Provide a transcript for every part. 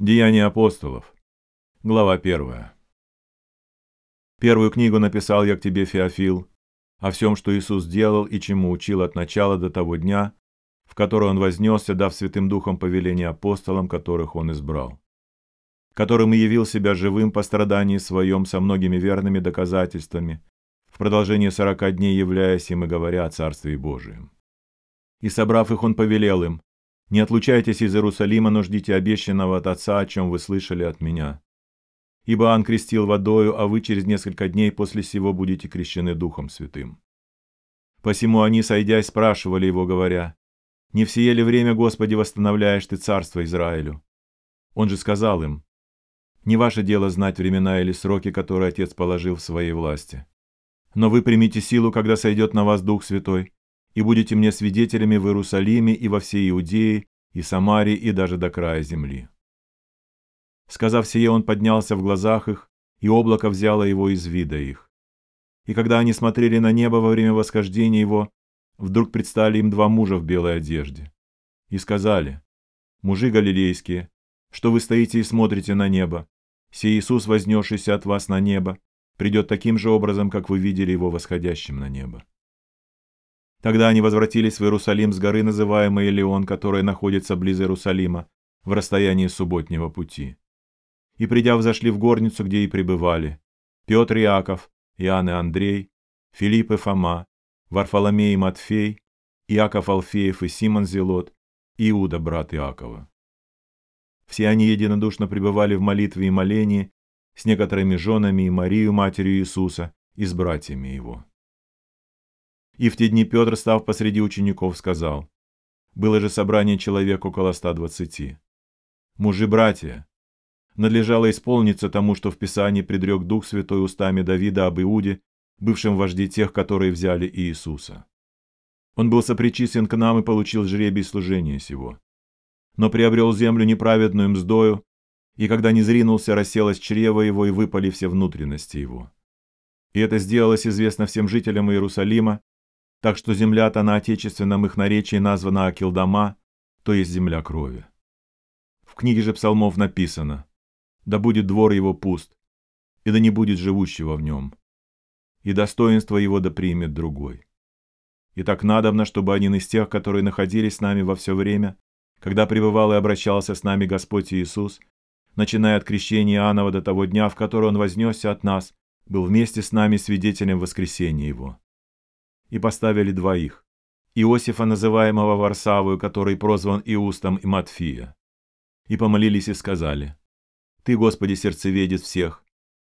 Деяния апостолов. Глава 1. Первую книгу написал я к тебе, Феофил, о всем, что Иисус делал и чему учил от начала до того дня, в который Он вознесся, дав Святым Духом повеление апостолам, которых Он избрал, которым и явил себя живым по страдании своем со многими верными доказательствами, в продолжении сорока дней являясь им и говоря о Царстве Божием. И собрав их, Он повелел им, не отлучайтесь из Иерусалима, но ждите обещанного от Отца, о чем вы слышали от меня. Ибо Иоанн крестил водою, а вы через несколько дней после сего будете крещены Духом Святым. Посему они, сойдясь, спрашивали его, говоря, «Не в сие ли время, Господи, восстановляешь Ты царство Израилю?» Он же сказал им, «Не ваше дело знать времена или сроки, которые Отец положил в своей власти. Но вы примите силу, когда сойдет на вас Дух Святой, и будете мне свидетелями в Иерусалиме и во всей Иудее, и Самарии, и даже до края земли». Сказав сие, он поднялся в глазах их, и облако взяло его из вида их. И когда они смотрели на небо во время восхождения его, вдруг предстали им два мужа в белой одежде. И сказали, «Мужи галилейские, что вы стоите и смотрите на небо? Сей Иисус, вознесшийся от вас на небо, придет таким же образом, как вы видели его восходящим на небо». Тогда они возвратились в Иерусалим с горы, называемой Илеон, которая находится близ Иерусалима, в расстоянии субботнего пути. И придя, взошли в горницу, где и пребывали. Петр и Иаков, Иоанн и Андрей, Филипп и Фома, Варфоломей и Матфей, Иаков Алфеев и Симон Зелот, Иуда, брат Иакова. Все они единодушно пребывали в молитве и молении с некоторыми женами и Марию, матерью Иисуса, и с братьями его. И в те дни Петр, став посреди учеников, сказал, «Было же собрание человек около ста двадцати. Мужи-братья, надлежало исполниться тому, что в Писании предрек Дух Святой устами Давида об Иуде, бывшем вожде тех, которые взяли Иисуса. Он был сопричислен к нам и получил жребий служения сего. Но приобрел землю неправедную мздою, и когда не зринулся, расселось чрево его и выпали все внутренности его. И это сделалось известно всем жителям Иерусалима, так что земля-то на отечественном их наречии названа Акилдама, то есть земля крови. В книге же псалмов написано «Да будет двор его пуст, и да не будет живущего в нем, и достоинство его да примет другой». И так надобно, чтобы один из тех, которые находились с нами во все время, когда пребывал и обращался с нами Господь Иисус, начиная от крещения Иоаннова до того дня, в который Он вознесся от нас, был вместе с нами свидетелем воскресения Его и поставили двоих. Иосифа, называемого Варсавую, который прозван Иустом и Матфия. И помолились и сказали, «Ты, Господи, сердцеведец всех,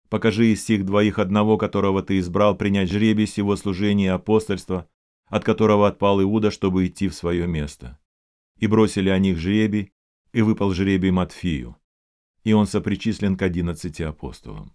покажи из сих двоих одного, которого Ты избрал принять жребий сего служения и апостольства, от которого отпал Иуда, чтобы идти в свое место». И бросили о них жребий, и выпал жребий Матфию, и он сопричислен к одиннадцати апостолам.